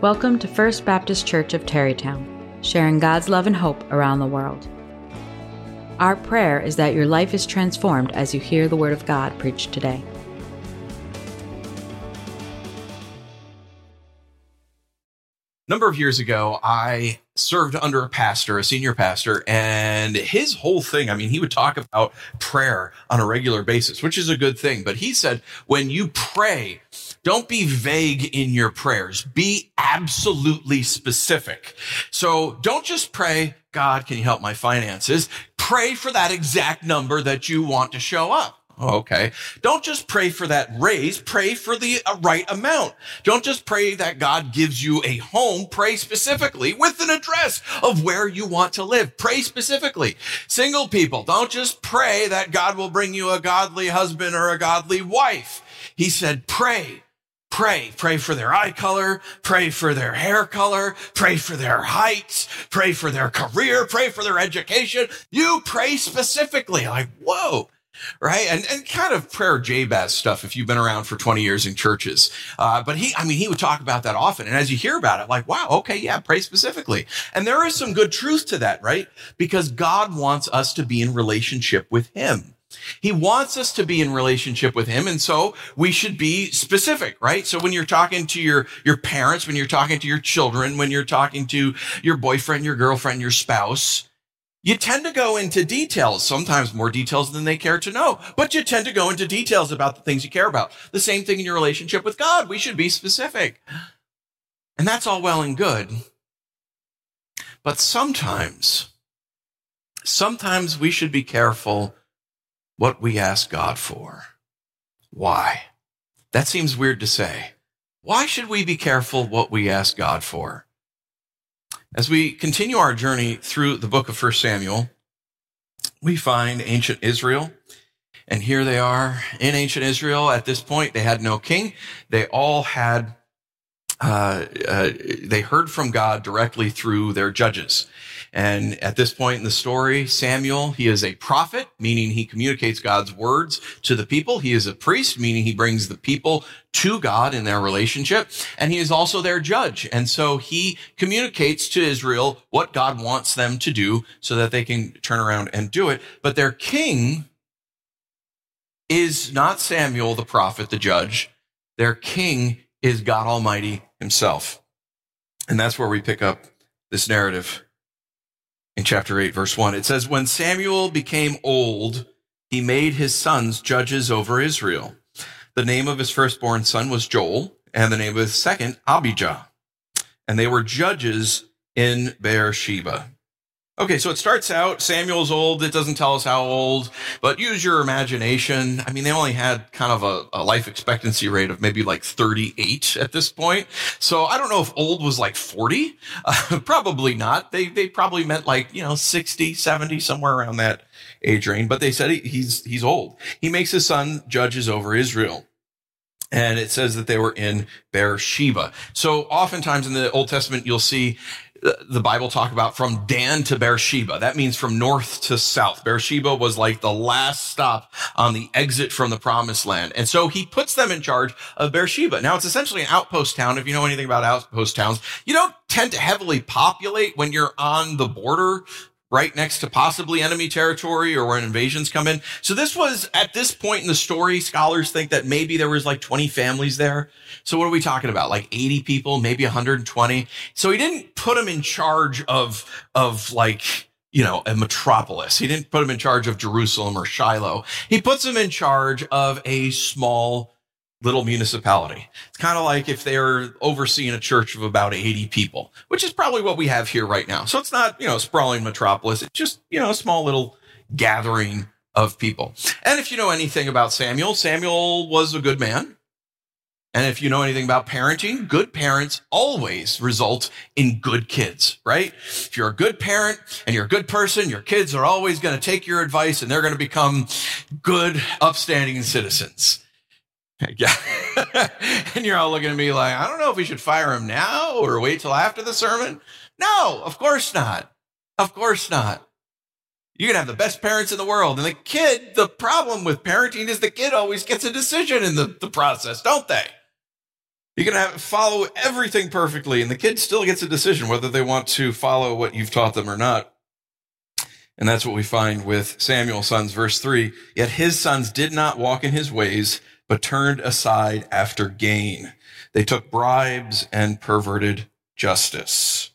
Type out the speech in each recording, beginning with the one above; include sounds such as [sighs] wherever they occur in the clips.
Welcome to First Baptist Church of Tarrytown, sharing God's love and hope around the world. Our prayer is that your life is transformed as you hear the Word of God preached today. Number of years ago, I served under a pastor, a senior pastor, and his whole thing, I mean, he would talk about prayer on a regular basis, which is a good thing. But he said, when you pray, don't be vague in your prayers. Be absolutely specific. So don't just pray, God, can you help my finances? Pray for that exact number that you want to show up. Oh, okay. Don't just pray for that raise. Pray for the uh, right amount. Don't just pray that God gives you a home. Pray specifically with an address of where you want to live. Pray specifically. Single people, don't just pray that God will bring you a godly husband or a godly wife. He said, pray. Pray, pray for their eye color, pray for their hair color, pray for their height, pray for their career, pray for their education. You pray specifically. Like, whoa, right? And, and kind of prayer Jabez stuff if you've been around for 20 years in churches. Uh, but he, I mean, he would talk about that often. And as you hear about it, like, wow, okay, yeah, pray specifically. And there is some good truth to that, right? Because God wants us to be in relationship with him. He wants us to be in relationship with him. And so we should be specific, right? So when you're talking to your, your parents, when you're talking to your children, when you're talking to your boyfriend, your girlfriend, your spouse, you tend to go into details, sometimes more details than they care to know, but you tend to go into details about the things you care about. The same thing in your relationship with God. We should be specific. And that's all well and good. But sometimes, sometimes we should be careful what we ask God for. Why? That seems weird to say. Why should we be careful what we ask God for? As we continue our journey through the book of 1 Samuel, we find ancient Israel. And here they are in ancient Israel. At this point, they had no king. They all had uh, uh, they heard from God directly through their judges. And at this point in the story, Samuel, he is a prophet, meaning he communicates God's words to the people. He is a priest, meaning he brings the people to God in their relationship. And he is also their judge. And so he communicates to Israel what God wants them to do so that they can turn around and do it. But their king is not Samuel, the prophet, the judge. Their king is God Almighty himself. And that's where we pick up this narrative in chapter 8, verse 1. It says, When Samuel became old, he made his sons judges over Israel. The name of his firstborn son was Joel, and the name of his second, Abijah. And they were judges in Beersheba. Okay, so it starts out Samuel's old. It doesn't tell us how old, but use your imagination. I mean, they only had kind of a, a, life expectancy rate of maybe like 38 at this point. So I don't know if old was like 40. Uh, [laughs] probably not. They, they probably meant like, you know, 60, 70, somewhere around that age range, but they said he, he's, he's old. He makes his son judges over Israel and it says that they were in Beersheba. So oftentimes in the Old Testament, you'll see the Bible talk about from Dan to Beersheba. That means from north to south. Beersheba was like the last stop on the exit from the promised land. And so he puts them in charge of Beersheba. Now it's essentially an outpost town. If you know anything about outpost towns, you don't tend to heavily populate when you're on the border right next to possibly enemy territory or when invasions come in. So this was at this point in the story, scholars think that maybe there was like 20 families there. So what are we talking about? Like 80 people, maybe 120. So he didn't put them in charge of, of like, you know, a metropolis. He didn't put them in charge of Jerusalem or Shiloh. He puts them in charge of a small little municipality. It's kind of like if they're overseeing a church of about 80 people, which is probably what we have here right now. So it's not, you know, sprawling metropolis. It's just, you know, a small little gathering of people. And if you know anything about Samuel, Samuel was a good man. And if you know anything about parenting, good parents always result in good kids, right? If you're a good parent and you're a good person, your kids are always going to take your advice and they're going to become good, upstanding citizens. [laughs] Yeah. [laughs] and you're all looking at me like, I don't know if we should fire him now or wait till after the sermon. No, of course not. Of course not. You can have the best parents in the world. And the kid, the problem with parenting is the kid always gets a decision in the, the process, don't they? You can have follow everything perfectly, and the kid still gets a decision whether they want to follow what you've taught them or not. And that's what we find with Samuel's sons, verse three. Yet his sons did not walk in his ways, but turned aside after gain. They took bribes and perverted justice.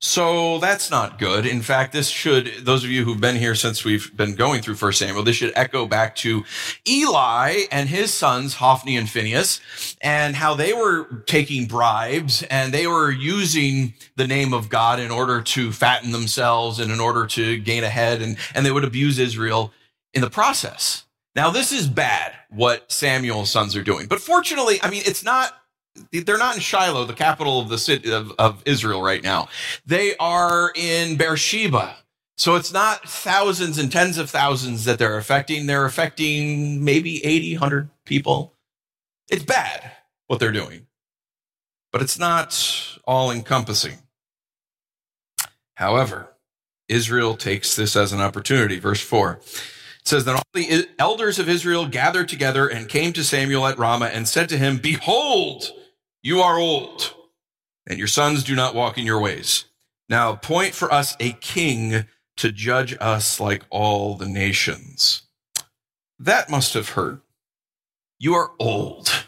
So that's not good. In fact, this should, those of you who've been here since we've been going through First Samuel, this should echo back to Eli and his sons, Hophni and Phinehas, and how they were taking bribes and they were using the name of God in order to fatten themselves and in order to gain ahead and, and they would abuse Israel in the process. Now, this is bad what Samuel's sons are doing, but fortunately, I mean, it's not they're not in Shiloh, the capital of the city of, of Israel right now. They are in Beersheba. So it's not thousands and tens of thousands that they're affecting. They're affecting maybe 80, 100 people. It's bad what they're doing, but it's not all encompassing. However, Israel takes this as an opportunity. Verse 4 says that all the elders of Israel gathered together and came to Samuel at Ramah and said to him, Behold, you are old, and your sons do not walk in your ways. Now appoint for us a king to judge us like all the nations. That must have hurt. You are old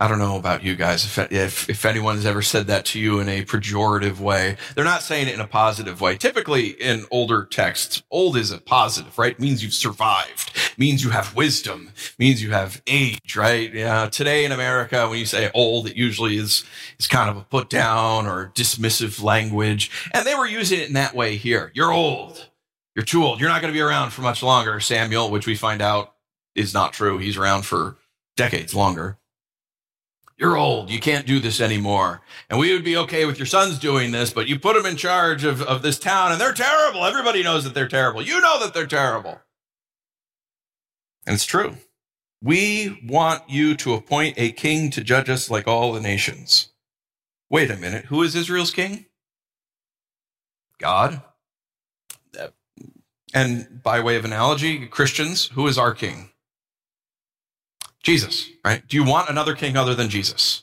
I don't know about you guys. If, if, if anyone has ever said that to you in a pejorative way, they're not saying it in a positive way. Typically in older texts, old is a positive, right? It means you've survived, it means you have wisdom, it means you have age, right? Yeah. Today in America, when you say old, it usually is, is kind of a put down or dismissive language. And they were using it in that way here. You're old. You're too old. You're not going to be around for much longer, Samuel, which we find out is not true. He's around for decades longer. You're old. You can't do this anymore. And we would be okay with your sons doing this, but you put them in charge of, of this town and they're terrible. Everybody knows that they're terrible. You know that they're terrible. And it's true. We want you to appoint a king to judge us like all the nations. Wait a minute. Who is Israel's king? God. And by way of analogy, Christians, who is our king? Jesus, right? Do you want another king other than Jesus?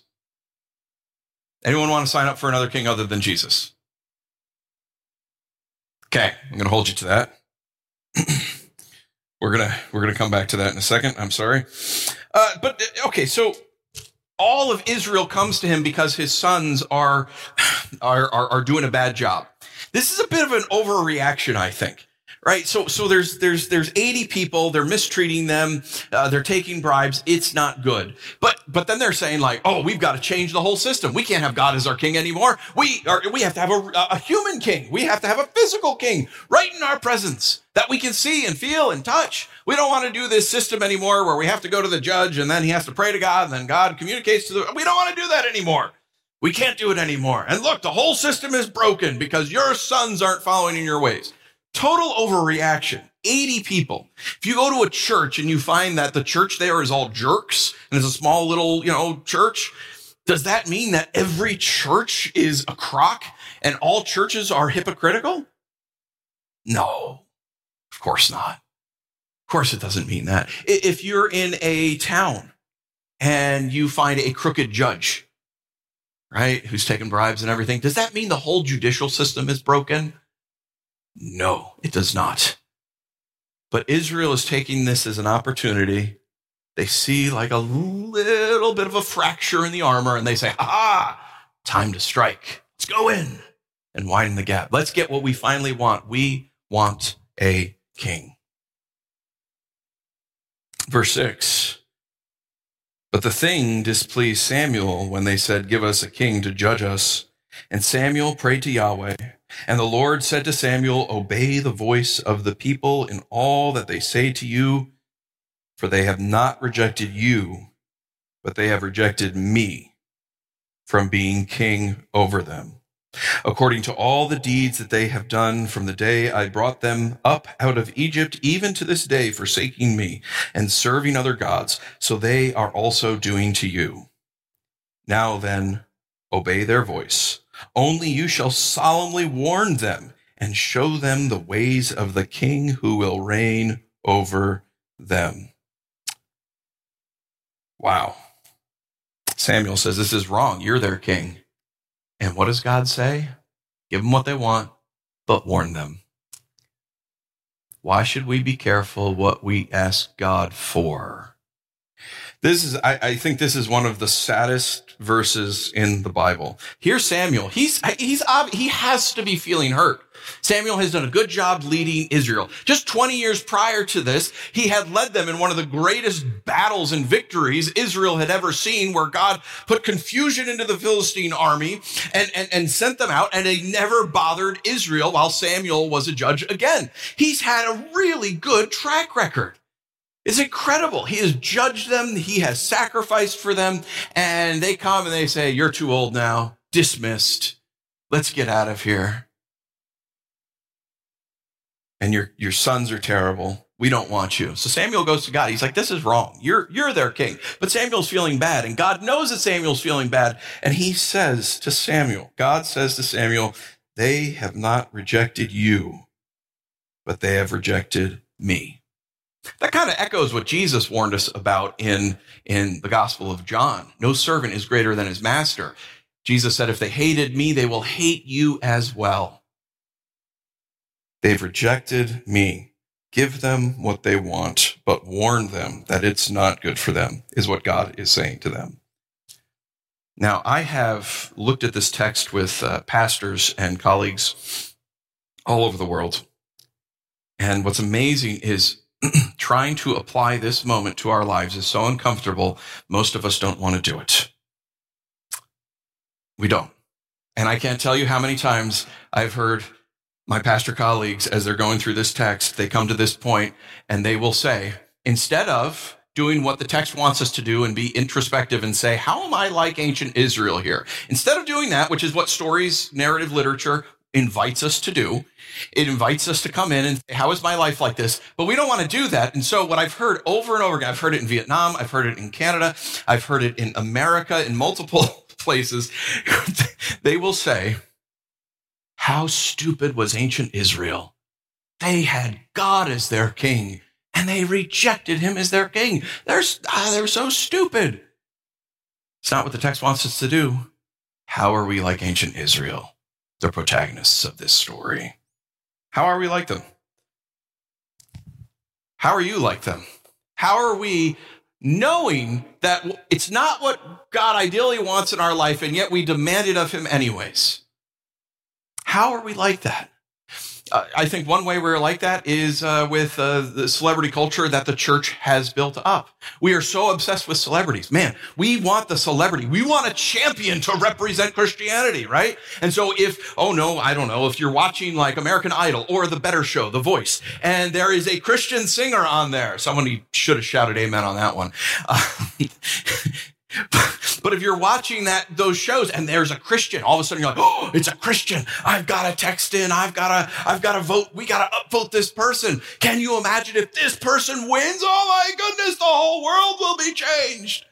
Anyone want to sign up for another king other than Jesus? Okay, I'm going to hold you to that. [clears throat] we're gonna we're gonna come back to that in a second. I'm sorry, uh, but okay. So all of Israel comes to him because his sons are, [sighs] are are are doing a bad job. This is a bit of an overreaction, I think right? So, so there's, there's, there's 80 people. They're mistreating them. Uh, they're taking bribes. It's not good. But, but then they're saying like, oh, we've got to change the whole system. We can't have God as our king anymore. We are, we have to have a, a human king. We have to have a physical king right in our presence that we can see and feel and touch. We don't want to do this system anymore where we have to go to the judge and then he has to pray to God and then God communicates to the, we don't want to do that anymore. We can't do it anymore. And look, the whole system is broken because your sons aren't following in your ways. Total overreaction. 80 people. If you go to a church and you find that the church there is all jerks and it's a small little, you know, church, does that mean that every church is a crock and all churches are hypocritical? No, of course not. Of course it doesn't mean that. If you're in a town and you find a crooked judge, right, who's taking bribes and everything, does that mean the whole judicial system is broken? No, it does not. But Israel is taking this as an opportunity. They see like a little bit of a fracture in the armor and they say, ah, time to strike. Let's go in and widen the gap. Let's get what we finally want. We want a king. Verse 6 But the thing displeased Samuel when they said, Give us a king to judge us. And Samuel prayed to Yahweh. And the Lord said to Samuel, Obey the voice of the people in all that they say to you, for they have not rejected you, but they have rejected me from being king over them. According to all the deeds that they have done from the day I brought them up out of Egypt, even to this day, forsaking me and serving other gods, so they are also doing to you. Now then, obey their voice only you shall solemnly warn them and show them the ways of the king who will reign over them. Wow. Samuel says, This is wrong. You're their king. And what does God say? Give them what they want, but warn them. Why should we be careful what we ask God for? This is, I, I, think this is one of the saddest verses in the Bible. Here's Samuel. He's, he's, he has to be feeling hurt. Samuel has done a good job leading Israel. Just 20 years prior to this, he had led them in one of the greatest battles and victories Israel had ever seen, where God put confusion into the Philistine army and, and, and sent them out, and they never bothered Israel while Samuel was a judge again. He's had a really good track record. It's incredible. He has judged them. He has sacrificed for them. And they come and they say, You're too old now. Dismissed. Let's get out of here and your, your sons are terrible. We don't want you. So Samuel goes to God. He's like, this is wrong. You're, you're their king. But Samuel's feeling bad and God knows that Samuel's feeling bad. And he says to Samuel, God says to Samuel, they have not rejected you, but they have rejected me. That kind of echoes what Jesus warned us about in, in the Gospel of John. No servant is greater than his master. Jesus said, if they hated me, they will hate you as well. They've rejected me. Give them what they want, but warn them that it's not good for them, is what God is saying to them. Now, I have looked at this text with uh, pastors and colleagues all over the world. And what's amazing is [clears throat] trying to apply this moment to our lives is so uncomfortable, most of us don't want to do it. We don't. And I can't tell you how many times I've heard my pastor colleagues, as they're going through this text, they come to this point and they will say, instead of doing what the text wants us to do and be introspective and say, how am I like ancient Israel here? Instead of doing that, which is what stories, narrative literature invites us to do, it invites us to come in and say, how is my life like this? But we don't want to do that. And so what I've heard over and over again, I've heard it in Vietnam, I've heard it in Canada, I've heard it in America, in multiple [laughs] places, [laughs] they will say, how stupid was ancient Israel? They had God as their king and they rejected him as their king. They're, ah, they're so stupid. It's not what the text wants us to do. How are we like ancient Israel, the protagonists of this story? How are we like them? How are you like them? How are we knowing that it's not what God ideally wants in our life, and yet we demand it of Him anyways? How are we like that? Uh, I think one way we're like that is uh, with uh, the celebrity culture that the church has built up. We are so obsessed with celebrities. Man, we want the celebrity. We want a champion to represent Christianity, right? And so if, oh no, I don't know, if you're watching like American Idol or The Better Show, The Voice, and there is a Christian singer on there, someone should have shouted amen on that one. [laughs] [laughs] But if you're watching that those shows and there's a Christian, all of a sudden you're like, oh, it's a Christian. I've got to text in. I've got to, I've got to vote. We got to upvote this person. Can you imagine if this person wins? Oh my goodness, the whole world will be changed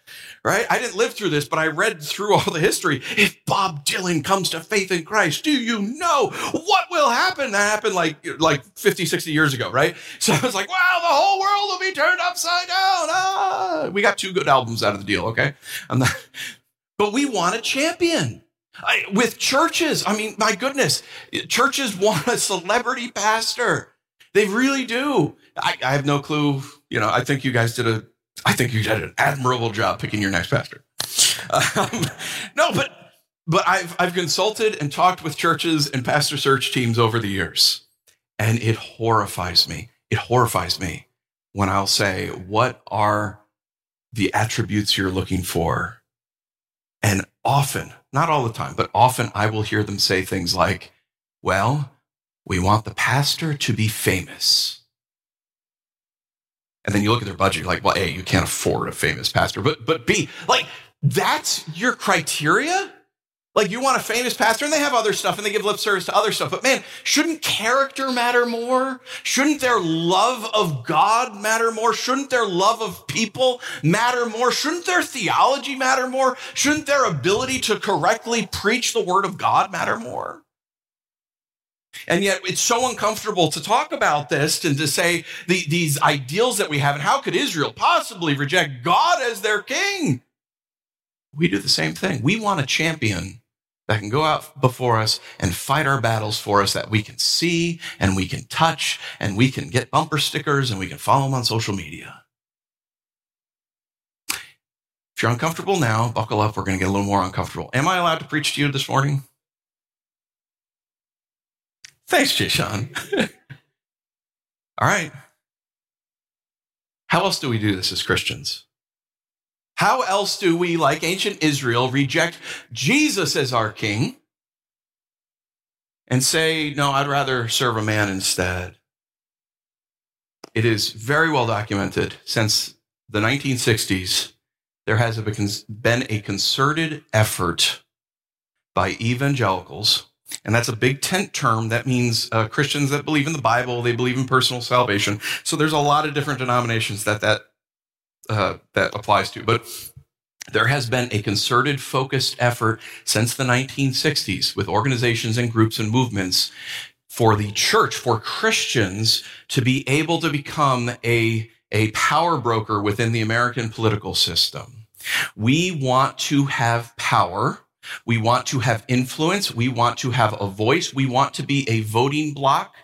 right? I didn't live through this, but I read through all the history. If Bob Dylan comes to faith in Christ, do you know what will happen? That happened like, like 50, 60 years ago, right? So I was like, wow, the whole world will be turned upside down. Ah, we got two good albums out of the deal, okay? I'm not, but we want a champion. I, with churches, I mean, my goodness, churches want a celebrity pastor. They really do. I, I have no clue. You know, I think you guys did a I think you did an admirable job picking your next pastor. Um, [laughs] no, but but I've I've consulted and talked with churches and pastor search teams over the years, and it horrifies me. It horrifies me when I'll say, "What are the attributes you're looking for?" And often, not all the time, but often, I will hear them say things like, "Well, we want the pastor to be famous." And then you look at their budget, you're like, well, A, you can't afford a famous pastor. But but B, like, that's your criteria? Like you want a famous pastor and they have other stuff and they give lip service to other stuff. But man, shouldn't character matter more? Shouldn't their love of God matter more? Shouldn't their love of people matter more? Shouldn't their theology matter more? Shouldn't their ability to correctly preach the word of God matter more? And yet it's so uncomfortable to talk about this and to say the, these ideals that we have. And how could Israel possibly reject God as their king? we do the same thing. We want a champion that can go out before us and fight our battles for us that we can see and we can touch and we can get bumper stickers and we can follow them on social media. If you're uncomfortable now, buckle up. We're going to get a little more uncomfortable. Am I allowed to preach to you this morning? Thanks, Jason. All right. How else do we do this as Christians? How else do we, like ancient Israel, reject Jesus as our king and say, no, I'd rather serve a man instead? It is very well documented since the 1960s. There has been a concerted effort by evangelicals, and that's a big tent term. That means uh, Christians that believe in the Bible, they believe in personal salvation. So there's a lot of different denominations that that uh, that applies to. But there has been a concerted, focused effort since the 1960s with organizations and groups and movements for the church, for Christians to be able to become a, a power broker within the American political system. We want to have power. We want to have influence. We want to have a voice. We want to be a voting block.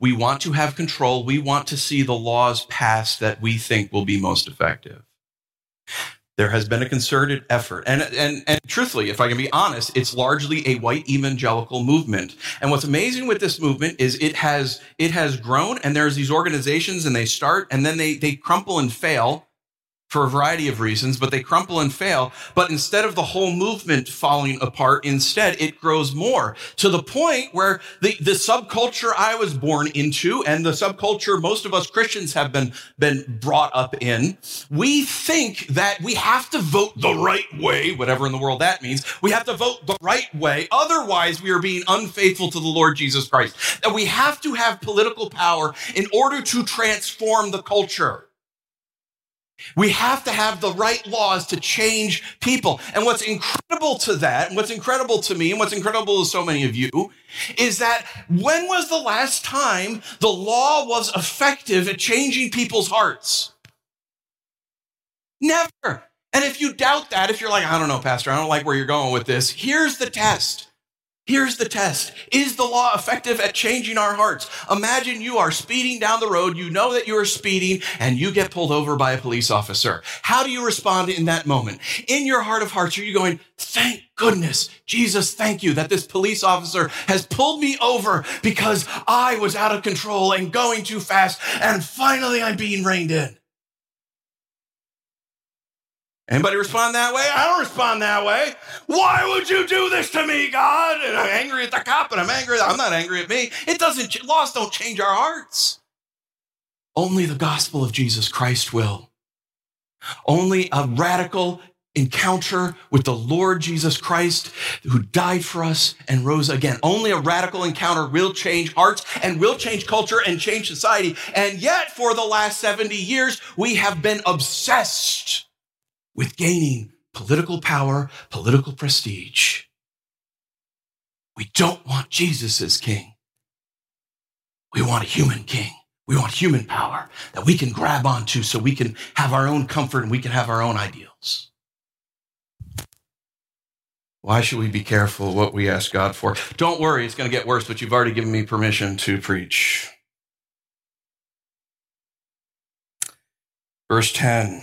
We want to have control. We want to see the laws passed that we think will be most effective. There has been a concerted effort. And, and, and truthfully, if I can be honest, it's largely a white evangelical movement. And what's amazing with this movement is it has, it has grown and there's these organizations and they start and then they, they crumple and fail for a variety of reasons, but they crumple and fail. But instead of the whole movement falling apart, instead it grows more to the point where the, the subculture I was born into and the subculture most of us Christians have been, been brought up in, we think that we have to vote the right way, whatever in the world that means. We have to vote the right way. Otherwise, we are being unfaithful to the Lord Jesus Christ. That we have to have political power in order to transform the culture. We have to have the right laws to change people. And what's incredible to that, and what's incredible to me, and what's incredible to so many of you, is that when was the last time the law was effective at changing people's hearts? Never. And if you doubt that, if you're like, I don't know, Pastor, I don't like where you're going with this, here's the test. Here's the test. Is the law effective at changing our hearts? Imagine you are speeding down the road. You know that you are speeding and you get pulled over by a police officer. How do you respond in that moment? In your heart of hearts, are you going, thank goodness, Jesus, thank you that this police officer has pulled me over because I was out of control and going too fast and finally I'm being reined in. Anybody respond that way? I don't respond that way. Why would you do this to me, God? And I'm angry at the cop and I'm angry. I'm not angry at me. It doesn't, laws don't change our hearts. Only the gospel of Jesus Christ will. Only a radical encounter with the Lord Jesus Christ who died for us and rose again. Only a radical encounter will change hearts and will change culture and change society. And yet for the last 70 years, we have been obsessed with gaining political power, political prestige. We don't want Jesus as king. We want a human king. We want human power that we can grab onto so we can have our own comfort and we can have our own ideals. Why should we be careful what we ask God for? Don't worry, it's going to get worse, but you've already given me permission to preach. Verse 10.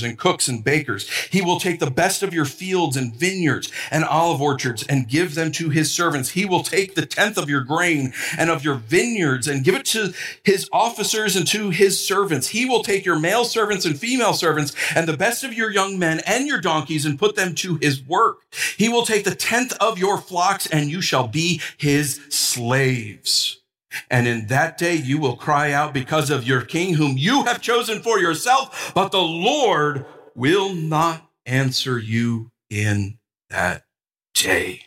and cooks and bakers. He will take the best of your fields and vineyards and olive orchards and give them to his servants. He will take the tenth of your grain and of your vineyards and give it to his officers and to his servants. He will take your male servants and female servants and the best of your young men and your donkeys and put them to his work. He will take the tenth of your flocks and you shall be his slaves. And in that day you will cry out because of your king whom you have chosen for yourself, but the Lord will not answer you in that day.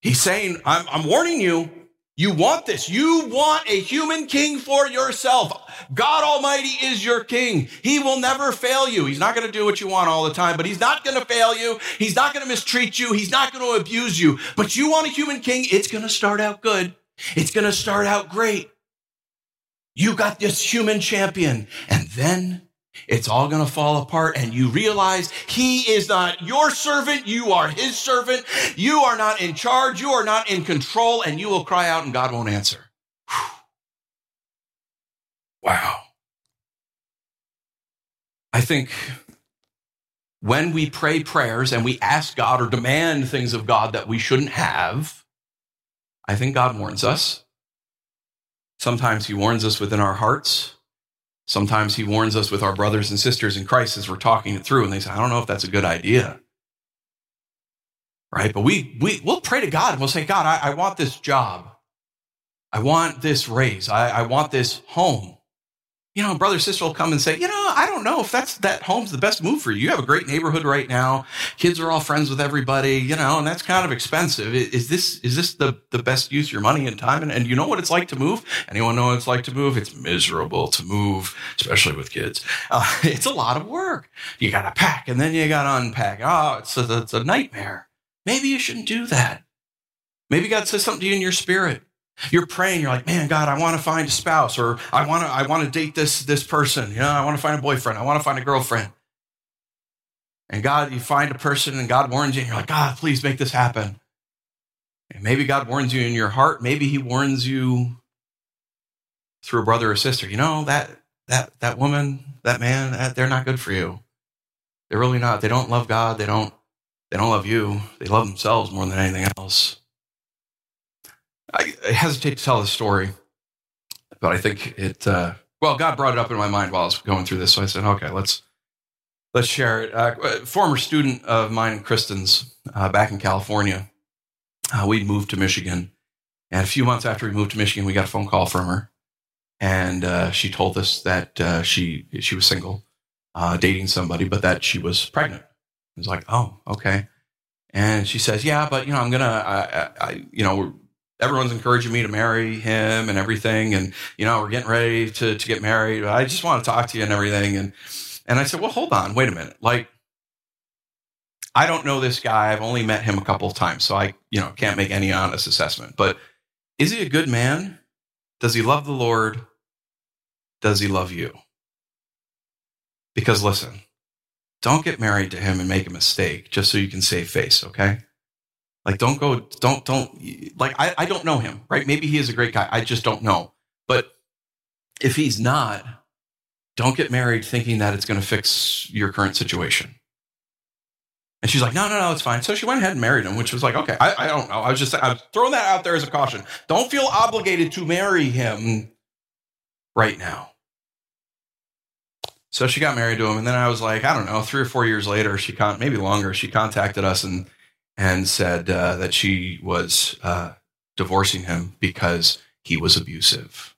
He's saying, I'm, I'm warning you, you want this. You want a human king for yourself. God Almighty is your king. He will never fail you. He's not going to do what you want all the time, but he's not going to fail you. He's not going to mistreat you. He's not going to abuse you. But you want a human king, it's going to start out good. It's going to start out great. You got this human champion, and then it's all going to fall apart and you realize he is not your servant. You are his servant. You are not in charge. You are not in control and you will cry out and God won't answer. Whew. Wow. I think when we pray prayers and we ask God or demand things of God that we shouldn't have, I think God warns us. Sometimes he warns us within our hearts. Sometimes he warns us with our brothers and sisters in Christ as we're talking it through, and they say, I don't know if that's a good idea. Right? But we, we, we'll pray to God and we'll say, God, I, I want this job. I want this raise. I, I want this home you know, brother, sister will come and say, you know, I don't know if that's that home's the best move for you. You have a great neighborhood right now. Kids are all friends with everybody, you know, and that's kind of expensive. Is this is this the the best use of your money and time? And, and you know what it's like to move? Anyone know what it's like to move? It's miserable to move, especially with kids. Uh, [laughs] it's a lot of work. You got to pack and then you got to unpack. Oh, it's a, it's a nightmare. Maybe you shouldn't do that. Maybe God says something to you in your spirit. You're praying, you're like, man, God, I want to find a spouse, or I want to, I want to date this, this person. You know, I want to find a boyfriend. I want to find a girlfriend. And God, you find a person and God warns you, and you're like, God, please make this happen. And maybe God warns you in your heart. Maybe he warns you through a brother or sister. You know, that, that, that woman, that man, that, they're not good for you. They're really not. They don't love God. They don't, they don't love you. They love themselves more than anything else. I, I hesitate to tell the story, but I think it. Uh, well, God brought it up in my mind while I was going through this, so I said, "Okay, let's let's share it." Uh, former student of mine, Kristen's, uh, back in California, uh, we moved to Michigan, and a few months after we moved to Michigan, we got a phone call from her, and uh, she told us that uh, she she was single, dating somebody, but that she was pregnant. I was like, "Oh, okay." And she says, "Yeah, but you know, I'm gonna, I, I you know." Everyone's encouraging me to marry him and everything. And, you know, we're getting ready to, to get married. I just want to talk to you and everything. And, and I said, well, hold on, wait a minute. Like, I don't know this guy. I've only met him a couple of times. So I, you know, can't make any honest assessment. But is he a good man? Does he love the Lord? Does he love you? Because listen, don't get married to him and make a mistake just so you can save face, okay? Like, don't go, don't, don't, like, I, I don't know him, right? Maybe he is a great guy. I just don't know. But if he's not, don't get married thinking that it's going to fix your current situation. And she's like, no, no, no, it's fine. So she went ahead and married him, which was like, okay, I, I don't know. I was just, I was throwing that out there as a caution. Don't feel obligated to marry him right now. So she got married to him. And then I was like, I don't know, three or four years later, she con, maybe longer, she contacted us and and said uh, that she was uh, divorcing him because he was abusive.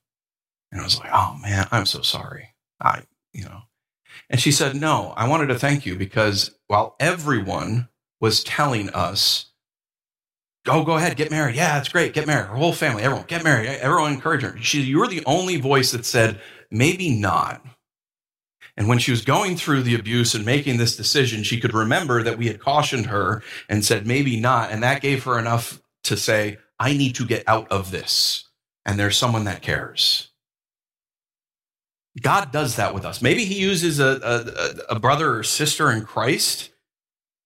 And I was like, oh man, I'm so sorry. I, you know. And she said, no, I wanted to thank you because while everyone was telling us, oh, go ahead, get married. Yeah, it's great. Get married. Her whole family, everyone, get married. Everyone encouraged her. She, you were the only voice that said, maybe not. And when she was going through the abuse and making this decision, she could remember that we had cautioned her and said, maybe not. And that gave her enough to say, I need to get out of this. And there's someone that cares. God does that with us. Maybe he uses a, a, a brother or sister in Christ.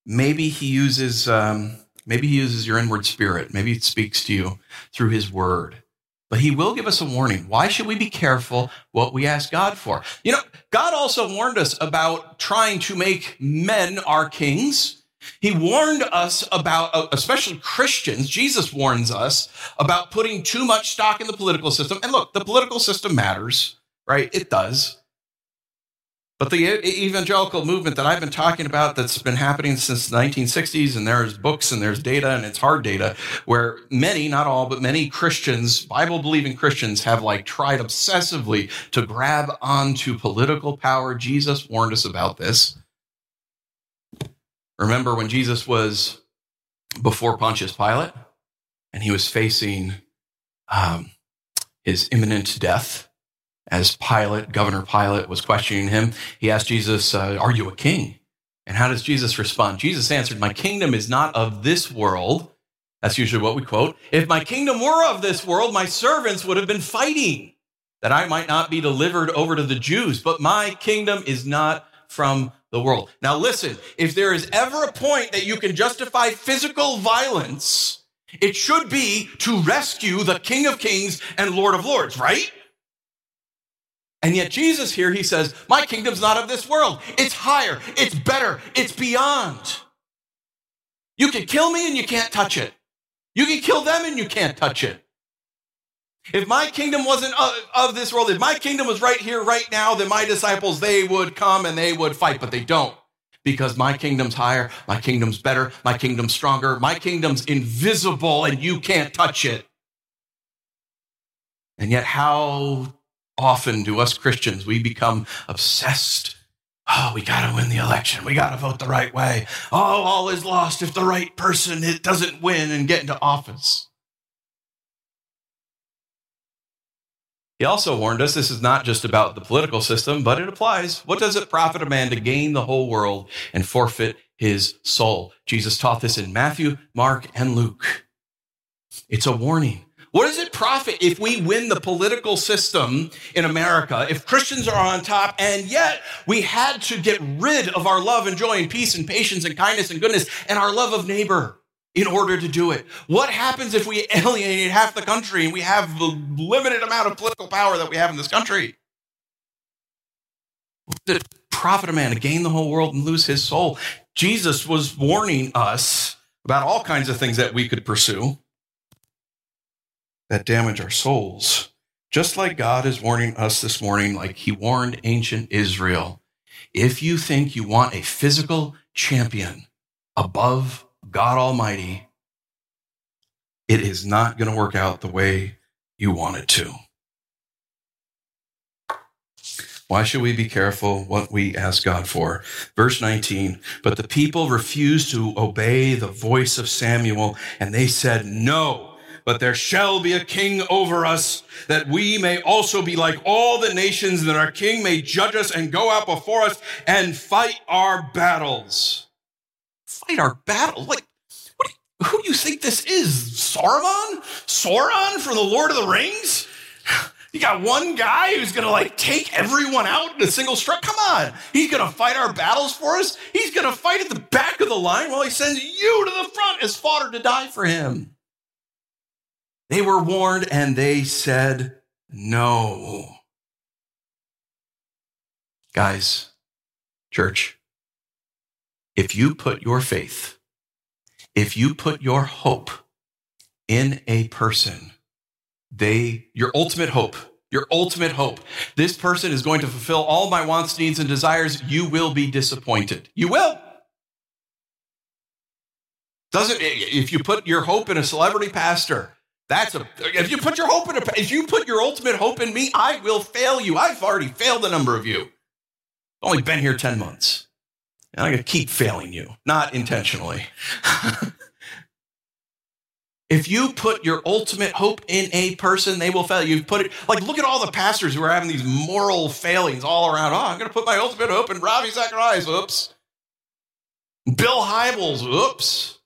Maybe he uses, um, maybe he uses your inward spirit. Maybe he speaks to you through his word but he will give us a warning. Why should we be careful what we ask God for? You know, God also warned us about trying to make men our kings. He warned us about, uh, especially Christians, Jesus warns us about putting too much stock in the political system. And look, the political system matters, right? It does. But the evangelical movement that I've been talking about that's been happening since the 1960s, and there's books and there's data and it's hard data, where many, not all, but many Christians, Bible believing Christians, have like tried obsessively to grab onto political power. Jesus warned us about this. Remember when Jesus was before Pontius Pilate and he was facing um, his imminent death? As Pilate, Governor Pilate, was questioning him, he asked Jesus, uh, Are you a king? And how does Jesus respond? Jesus answered, My kingdom is not of this world. That's usually what we quote. If my kingdom were of this world, my servants would have been fighting that I might not be delivered over to the Jews, but my kingdom is not from the world. Now, listen, if there is ever a point that you can justify physical violence, it should be to rescue the King of Kings and Lord of Lords, right? And yet, Jesus here, he says, My kingdom's not of this world. It's higher, it's better, it's beyond. You can kill me and you can't touch it. You can kill them and you can't touch it. If my kingdom wasn't of this world, if my kingdom was right here, right now, then my disciples, they would come and they would fight, but they don't. Because my kingdom's higher, my kingdom's better, my kingdom's stronger, my kingdom's invisible and you can't touch it. And yet, how often do us Christians, we become obsessed Oh, we got to win the election. We got to vote the right way. Oh, all is lost if the right person it doesn't win and get into office. He also warned us this is not just about the political system, but it applies. What does it profit a man to gain the whole world and forfeit his soul? Jesus taught this in Matthew, Mark, and Luke. It's a warning. What does it profit if we win the political system in America, if Christians are on top, and yet we had to get rid of our love and joy and peace and patience and kindness and goodness and our love of neighbor? in order to do it. What happens if we alienate half the country and we have the limited amount of political power that we have in this country? It profit a man to gain the whole world and lose his soul? Jesus was warning us about all kinds of things that we could pursue that damage our souls. Just like God is warning us this morning, like he warned ancient Israel. If you think you want a physical champion above God Almighty, it is not going to work out the way you want it to. Why should we be careful what we ask God for? Verse 19, but the people refused to obey the voice of Samuel, and they said, No, but there shall be a king over us, that we may also be like all the nations, that our king may judge us and go out before us and fight our battles fight our battle. Like, do you, who do you think this is? Saruman? Sauron from the Lord of the Rings? [sighs] You got one guy who's gonna like take everyone out in a single strike. Come on, he's gonna fight our battles for us. He's gonna fight at the back of the line while he sends you to the front as fodder to die for him. They were warned and they said no. Guys, church, if you put your faith, if you put your hope in a person, they, your ultimate hope, your ultimate hope, this person is going to fulfill all my wants, needs, and desires, you will be disappointed. You will. Doesn't, if you put your hope in a celebrity pastor, that's a, if you put your hope in a, if you put your ultimate hope in me, I will fail you. I've already failed a number of you. Only been here 10 months. And I'm to keep failing you, not intentionally. [laughs] if you put your ultimate hope in a person, they will fail. You put it like look at all the pastors who are having these moral failings all around. Oh, I'm going to put my ultimate hope in Ravi Zacharias. Oops. Bill Hybels. Oops.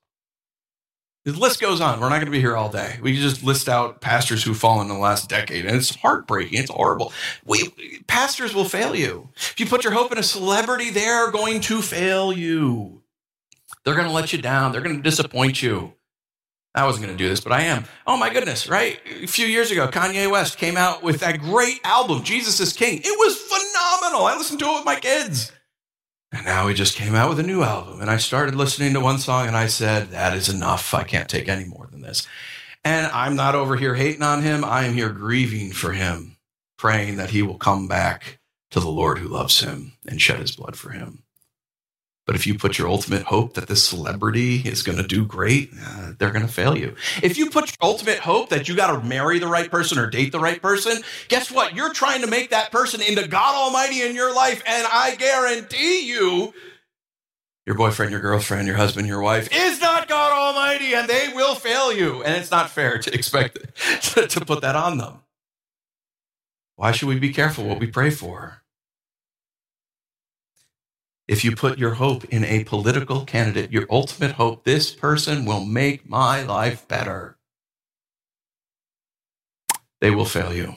The list goes on. We're not going to be here all day. We just list out pastors who've fallen in the last decade, and it's heartbreaking. It's horrible. We pastors will fail you. If you put your hope in a celebrity, they're going to fail you. They're going to let you down. They're going to disappoint you. I wasn't going to do this, but I am. Oh my goodness, right? A few years ago, Kanye West came out with that great album, Jesus is King. It was phenomenal. I listened to it with my kids. And now he just came out with a new album. And I started listening to one song and I said, that is enough. I can't take any more than this. And I'm not over here hating on him. I am here grieving for him, praying that he will come back to the Lord who loves him and shed his blood for him. But if you put your ultimate hope that this celebrity is going to do great, uh, they're going to fail you. If you put your ultimate hope that you got to marry the right person or date the right person, guess what? You're trying to make that person into God Almighty in your life. And I guarantee you, your boyfriend, your girlfriend, your husband, your wife is not God Almighty and they will fail you. And it's not fair to expect [laughs] to, to put that on them. Why should we be careful what we pray for? If you put your hope in a political candidate, your ultimate hope, this person will make my life better, they will fail you.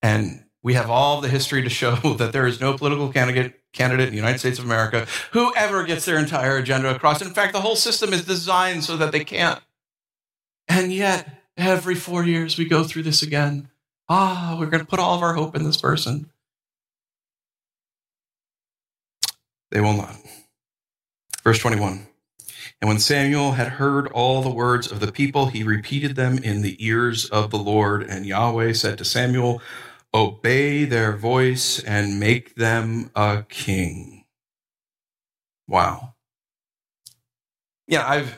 And we have all the history to show [laughs] that there is no political candidate candidate in the United States of America who ever gets their entire agenda across. In fact, the whole system is designed so that they can't. And yet, every four years, we go through this again. Ah, we're going to put all of our hope in this person. They will not. Verse 21. And when Samuel had heard all the words of the people, he repeated them in the ears of the Lord. And Yahweh said to Samuel, Obey their voice and make them a king. Wow. Yeah, I've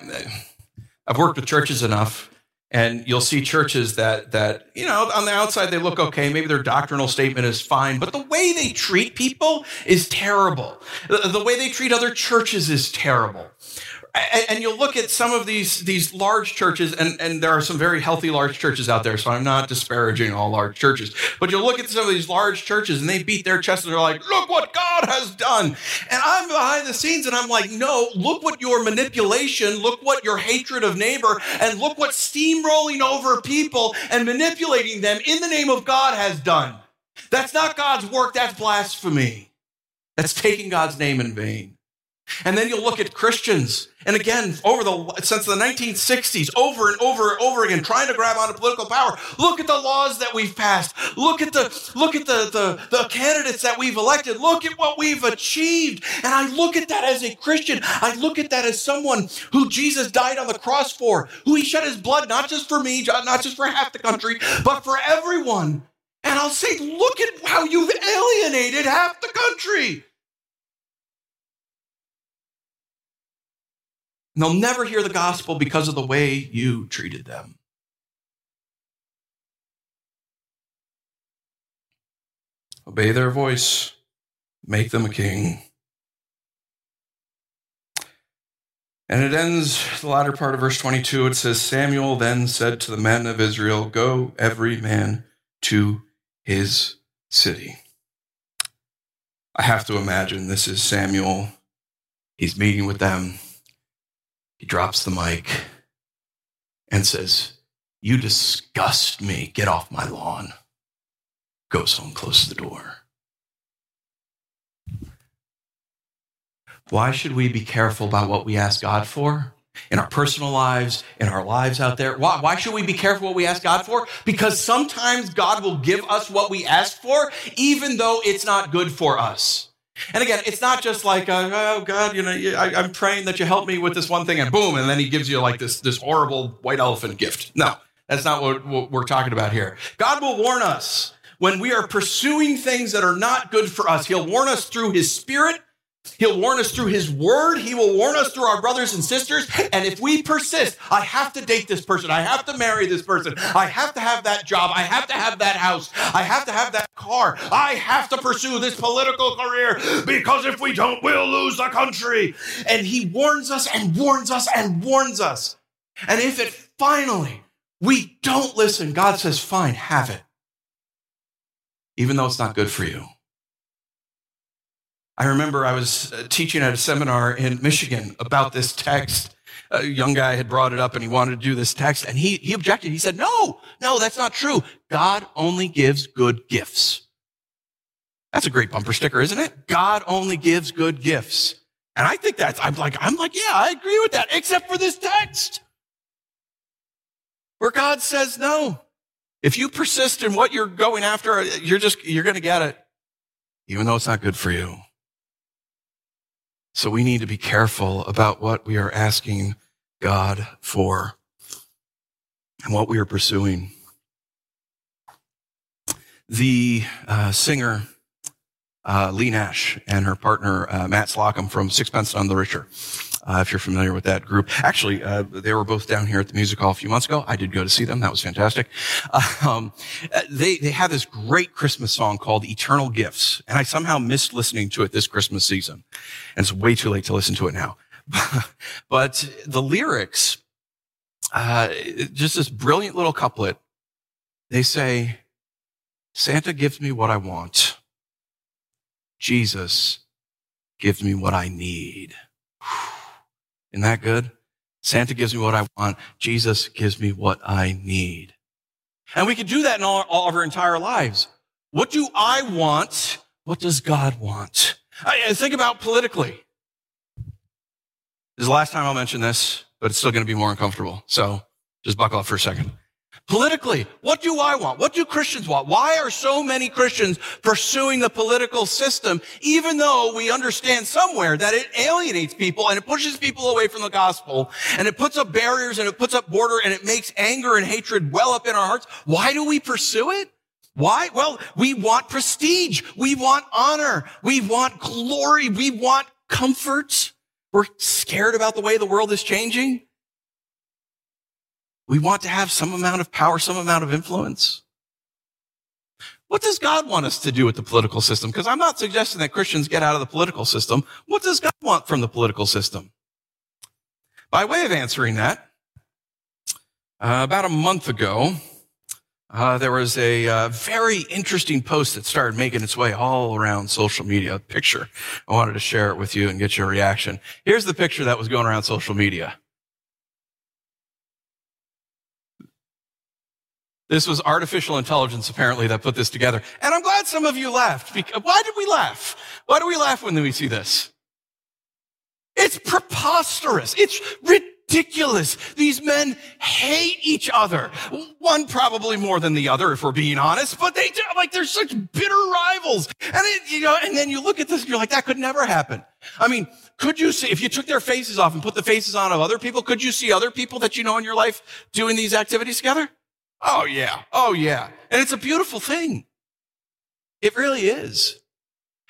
I've worked with churches enough and you'll see churches that that you know on the outside they look okay. Maybe their doctrinal statement is fine but the way they treat people is terrible. The, the way they treat other churches is terrible and you'll look at some of these these large churches, and, and there are some very healthy large churches out there. So I'm not disparaging all large churches, but you'll look at some of these large churches, and they beat their chests, and they're like, "Look what God has done." And I'm behind the scenes, and I'm like, "No, look what your manipulation, look what your hatred of neighbor, and look what steamrolling over people and manipulating them in the name of God has done." That's not God's work. That's blasphemy. That's taking God's name in vain. And then you'll look at Christians, and again, over the since the 1960s, over and over and over again, trying to grab onto political power. Look at the laws that we've passed. Look at the look at the, the, the candidates that we've elected. Look at what we've achieved. And I look at that as a Christian. I look at that as someone who Jesus died on the cross for, who he shed his blood, not just for me, not just for half the country, but for everyone. And I'll say, look at how you've alienated half the country. And they'll never hear the gospel because of the way you treated them. Obey their voice, make them a king. And it ends the latter part of verse 22. It says, Samuel then said to the men of Israel, Go every man to his city. I have to imagine this is Samuel. He's meeting with them. He drops the mic and says, You disgust me. Get off my lawn. Goes home, closes the door. Why should we be careful about what we ask God for? In our personal lives, in our lives out there. Why, why should we be careful what we ask God for? Because sometimes God will give us what we ask for, even though it's not good for us. And again, it's not just like, uh, oh God, you know, I, am praying that you help me with this one thing, and boom, and then He gives you like this this horrible white elephant gift. No, that's not what, what we're talking about here. God will warn us when we are pursuing things that are not good for us. He'll warn us through His Spirit He'll warn us through his word. He will warn us through our brothers and sisters. And if we persist, I have to date this person. I have to marry this person. I have to have that job. I have to have that house. I have to have that car. I have to pursue this political career because if we don't, we'll lose the country. And he warns us and warns us and warns us. And if it finally we don't listen, God says, fine, have it. Even though it's not good for you. I remember I was uh, teaching at a seminar in Michigan about this text. A young guy had brought it up and he wanted to do this text and he, he objected. He said, no, no, that's not true. God only gives good gifts. That's a great bumper sticker, isn't it? God only gives good gifts. And I think that's, I'm like, I'm like, yeah, I agree with that, except for this text where God says no. If you persist in what you're going after, you're just, you're going to get it, even though it's not good for you. So we need to be careful about what we are asking God for and what we are pursuing. The uh, singer uh, Leigh Nash and her partner uh, Matt Slocum from Sixpence None the Richer. Uh, Uh, if you're familiar with that group, actually, uh, they were both down here at the music hall a few months ago. I did go to see them. That was fantastic. [laughs] Um, they they have this great Christmas song called "Eternal Gifts," and I somehow missed listening to it this Christmas season, and it's way too late to listen to it now. [laughs] but the lyrics, uh, just this brilliant little couplet. They say, "Santa gives me what I want. Jesus gives me what I need." Isn't that good? Santa gives me what I want. Jesus gives me what I need. And we could do that in all, all of our entire lives. What do I want? What does God want? I, think about politically. This is the last time I'll mention this, but it's still going to be more uncomfortable. So just buckle up for a second. Politically, what do I want? What do Christians want? Why are so many Christians pursuing the political system, even though we understand somewhere that it alienates people and it pushes people away from the gospel and it puts up barriers and it puts up border and it makes anger and hatred well up in our hearts? Why do we pursue it? Why? Well, we want prestige. We want honor. We want glory. We want comfort. We're scared about the way the world is changing. We want to have some amount of power, some amount of influence. What does God want us to do with the political system? Because I'm not suggesting that Christians get out of the political system. What does God want from the political system? By way of answering that, uh, about a month ago, uh, there was a uh, very interesting post that started making its way all around social media. A picture. I wanted to share it with you and get your reaction. Here's the picture that was going around social media. This was artificial intelligence, apparently, that put this together. And I'm glad some of you laughed. Because, Why did we laugh? Why do we laugh when we see this? It's preposterous. It's ridiculous. These men hate each other. One probably more than the other, if we're being honest, but they do, like, they're such bitter rivals. And it, you know, and then you look at this and you're like, that could never happen. I mean, could you see, if you took their faces off and put the faces on of other people, could you see other people that you know in your life doing these activities together? Oh yeah. Oh yeah. And it's a beautiful thing. It really is.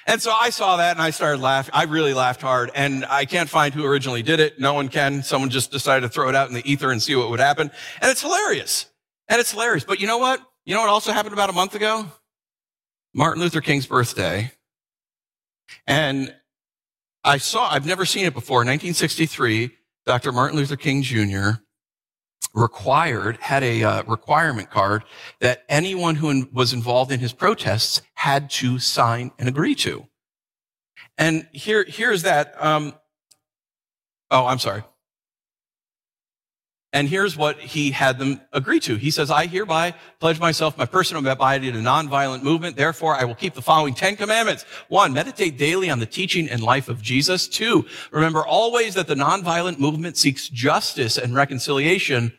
And so I saw that and I started laughing. I really laughed hard and I can't find who originally did it. No one can. Someone just decided to throw it out in the ether and see what would happen. And it's hilarious. And it's hilarious. But you know what? You know what also happened about a month ago? Martin Luther King's birthday. And I saw, I've never seen it before. 1963, Dr. Martin Luther King Jr required, had a uh, requirement card that anyone who in, was involved in his protests had to sign and agree to. And here, here's that. Um, oh, I'm sorry. And here's what he had them agree to. He says, I hereby pledge myself my personal body to a nonviolent movement. Therefore, I will keep the following 10 commandments. One, meditate daily on the teaching and life of Jesus. Two, remember always that the nonviolent movement seeks justice and reconciliation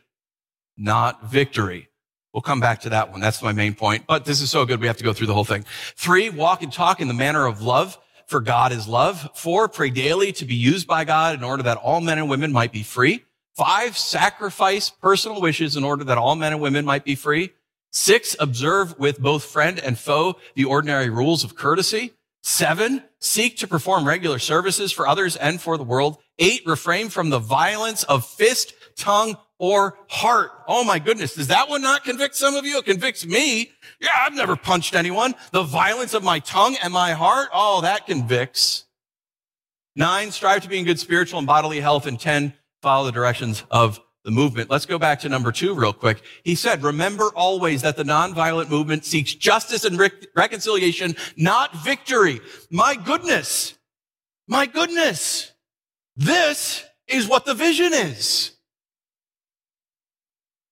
not victory. We'll come back to that one. That's my main point. But this is so good. We have to go through the whole thing. Three, walk and talk in the manner of love, for God is love. Four, pray daily to be used by God in order that all men and women might be free. Five, sacrifice personal wishes in order that all men and women might be free. Six, observe with both friend and foe the ordinary rules of courtesy. Seven, seek to perform regular services for others and for the world. Eight, refrain from the violence of fist, tongue, or heart. Oh my goodness. Does that one not convict some of you? It convicts me. Yeah, I've never punched anyone. The violence of my tongue and my heart. Oh, that convicts. Nine, strive to be in good spiritual and bodily health. And 10, follow the directions of the movement. Let's go back to number two real quick. He said, remember always that the nonviolent movement seeks justice and re- reconciliation, not victory. My goodness. My goodness. This is what the vision is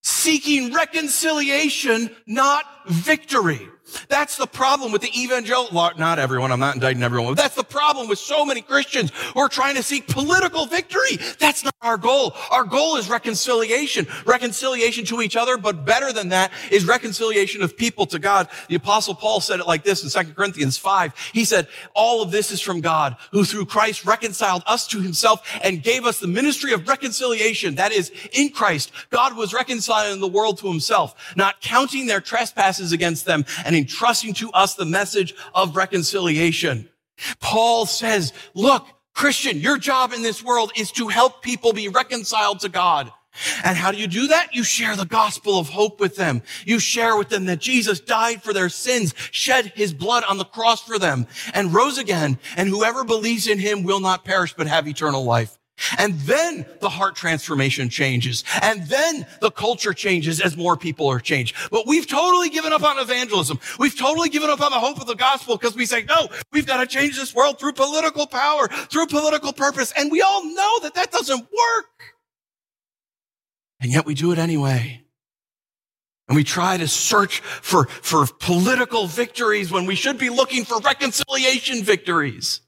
seeking reconciliation, not victory. That's the problem with the evangelical, not everyone, I'm not indicting everyone, that's the problem with so many Christians who are trying to seek political victory. That's not our goal. Our goal is reconciliation, reconciliation to each other, but better than that is reconciliation of people to God. The apostle Paul said it like this in 2 Corinthians 5. He said, all of this is from God, who through Christ reconciled us to himself and gave us the ministry of reconciliation. That is, in Christ, God was reconciling the world to himself, not counting their trespasses against them and entrusting to us the message of reconciliation. Paul says, look, Christian, your job in this world is to help people be reconciled to God. And how do you do that? You share the gospel of hope with them. You share with them that Jesus died for their sins, shed his blood on the cross for them, and rose again. And whoever believes in him will not perish, but have eternal life. And then the heart transformation changes. And then the culture changes as more people are changed. But we've totally given up on evangelism. We've totally given up on the hope of the gospel because we say, no, we've got to change this world through political power, through political purpose. And we all know that that doesn't work. And yet we do it anyway. And we try to search for, for political victories when we should be looking for reconciliation victories.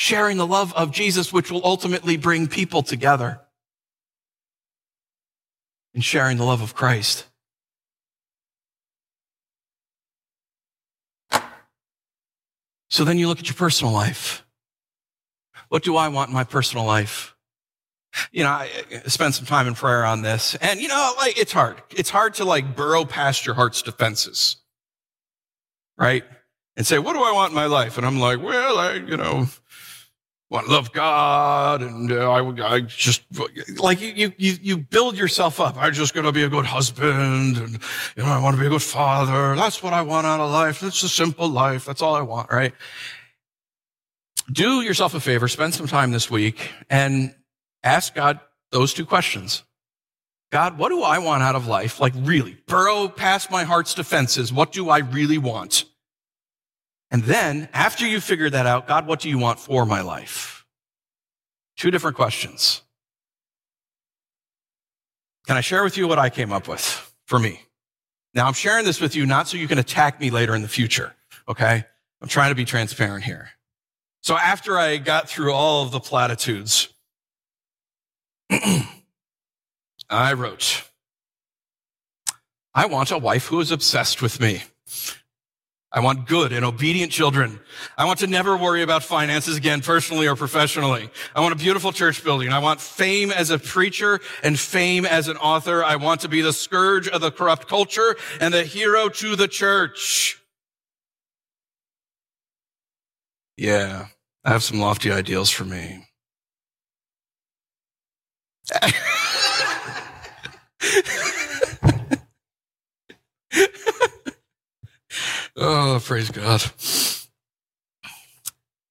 Sharing the love of Jesus, which will ultimately bring people together. And sharing the love of Christ. So then you look at your personal life. What do I want in my personal life? you know, I spent some time in prayer on this and, you know, like it's hard. It's hard to like burrow past your heart's defenses, right? And say, what do I want in my life? And I'm like, well, I, you know, want to love God and uh, I, I just like you, you, you build yourself up. I'm just going to be a good husband and, you know, I want to be a good father. That's what I want out of life. It's a simple life. That's all I want, right? Do yourself a favor, spend some time this week and ask God those two questions. God, what do I want out of life? Like really, burrow past my heart's defenses. What do I really want? And then after you figure that out, God, what do you want for my life? Two different questions. Can I share with you what I came up with for me? Now I'm sharing this with you not so you can attack me later in the future. Okay. I'm trying to be transparent here. So after I got through all of the platitudes, [clears throat] I wrote, I want a wife who is obsessed with me. I want good and obedient children. I want to never worry about finances again, personally or professionally. I want a beautiful church building. I want fame as a preacher and fame as an author. I want to be the scourge of the corrupt culture and the hero to the church. Yeah, I have some lofty ideals for me. [laughs] oh, praise God.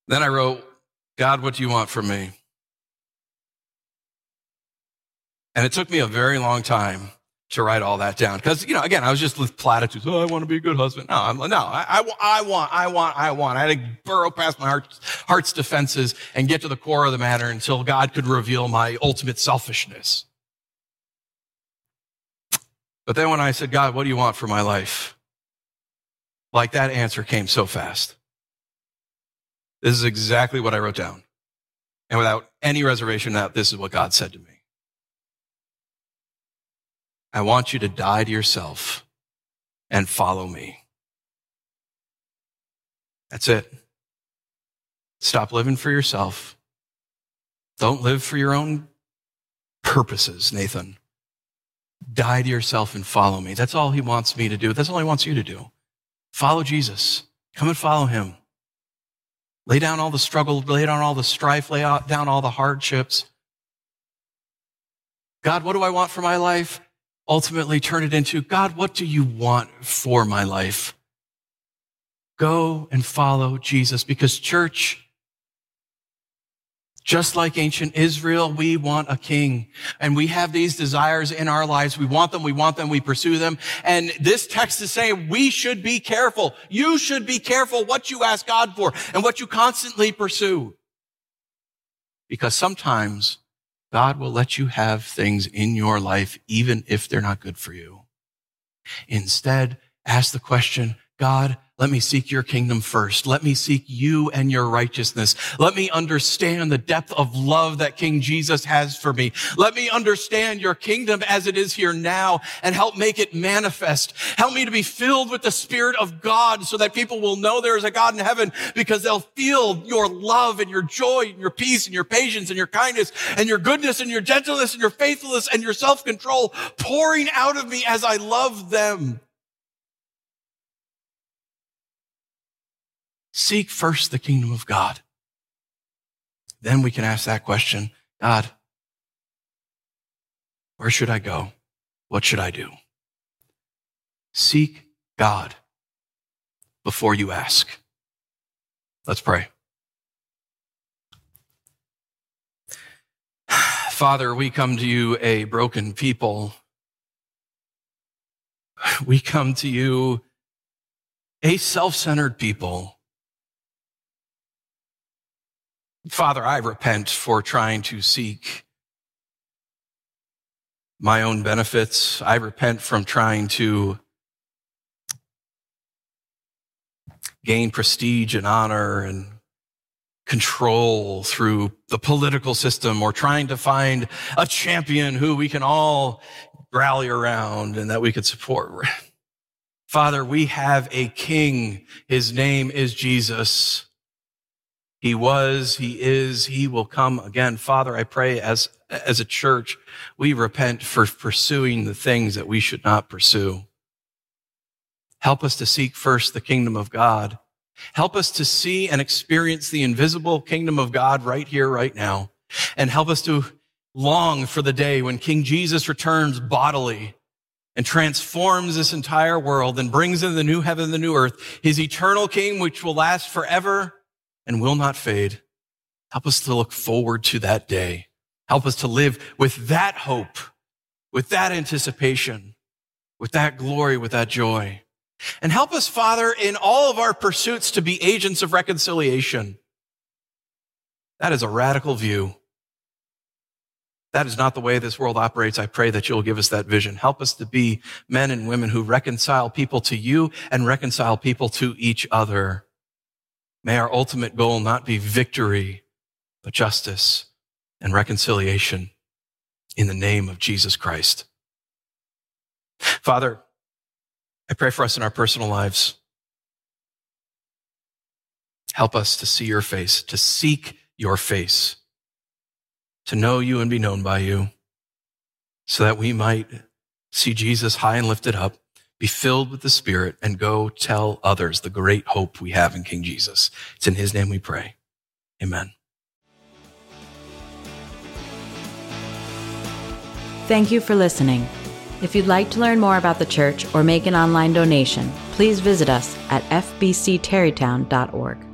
Then I wrote, God, what do you want from me? And it took me a very long time to write all that down. Because, you know, again, I was just with platitudes. Oh, I want to be a good husband. No, I'm, no, I, I, I, want, I want, I want. I had to burrow past my heart's, heart's defenses and get to the core of the matter until God could reveal my ultimate selfishness. But then when I said, God, what do you want for my life? Like that answer came so fast. This is exactly what I wrote down. And without any reservation, that this is what God said to me. I want you to die to yourself and follow me. That's it. Stop living for yourself. Don't live for your own purposes, Nathan. Die to yourself and follow me. That's all he wants me to do. That's all he wants you to do. Follow Jesus. Come and follow him. Lay down all the struggle, lay down all the strife, lay down all the hardships. God, what do I want for my life? ultimately turn it into God, what do you want for my life? Go and follow Jesus because, church, just like ancient Israel, we want a king and we have these desires in our lives. We want them. We want them. We pursue them. And this text is saying we should be careful. You should be careful what you ask God for and what you constantly pursue. Because sometimes God will let you have things in your life, even if they're not good for you. Instead, ask the question, God, let me seek your kingdom first. Let me seek you and your righteousness. Let me understand the depth of love that King Jesus has for me. Let me understand your kingdom as it is here now and help make it manifest. Help me to be filled with the Spirit of God so that people will know there is a God in heaven because they'll feel your love and your joy and your peace and your patience and your kindness and your goodness and your gentleness and your faithfulness and your self-control pouring out of me as I love them. Seek first the kingdom of God then we can ask that question God, where should I go? What should I do? Seek God before you ask. Let's pray. [sighs] Father, we come to you a broken people. [sighs] We come to you a self centered people. Father, I repent for trying to seek my own benefits. I repent from trying to gain prestige and honor and control through the political system or trying to find a champion who we can all rally around and that we could support. [laughs] Father, we have a king. His name is Jesus. He was, he is, he will come again. Father, I pray as, as a church, we repent for pursuing the things that we should not pursue. Help us to seek first the kingdom of God Help us to see and experience the invisible kingdom of God right here, right now. And help us to long for the day when King Jesus returns bodily and transforms this entire world and brings in the new heaven and the new earth, his eternal king, which will last forever and will not fade. Help us to look forward to that day. Help us to live with that hope, with that anticipation, with that glory, with that joy. And help us, Father, in all of our pursuits to be agents of reconciliation. That is a radical view. That is not the way this world operates. I pray that you'll give us that vision. Help us to be men and women who reconcile people to you and reconcile people to each other. May our ultimate goal not be victory, but justice and reconciliation in the name of Jesus Christ. Father, I pray for us in our personal lives. Help us to see your face, to seek your face, to know you and be known by you, so that we might see Jesus high and lifted up, be filled with the Spirit, and go tell others the great hope we have in King Jesus. It's in his name we pray. Amen. Thank you for listening. If you'd like to learn more about the church or make an online donation, please visit us at fbcterrytown.org.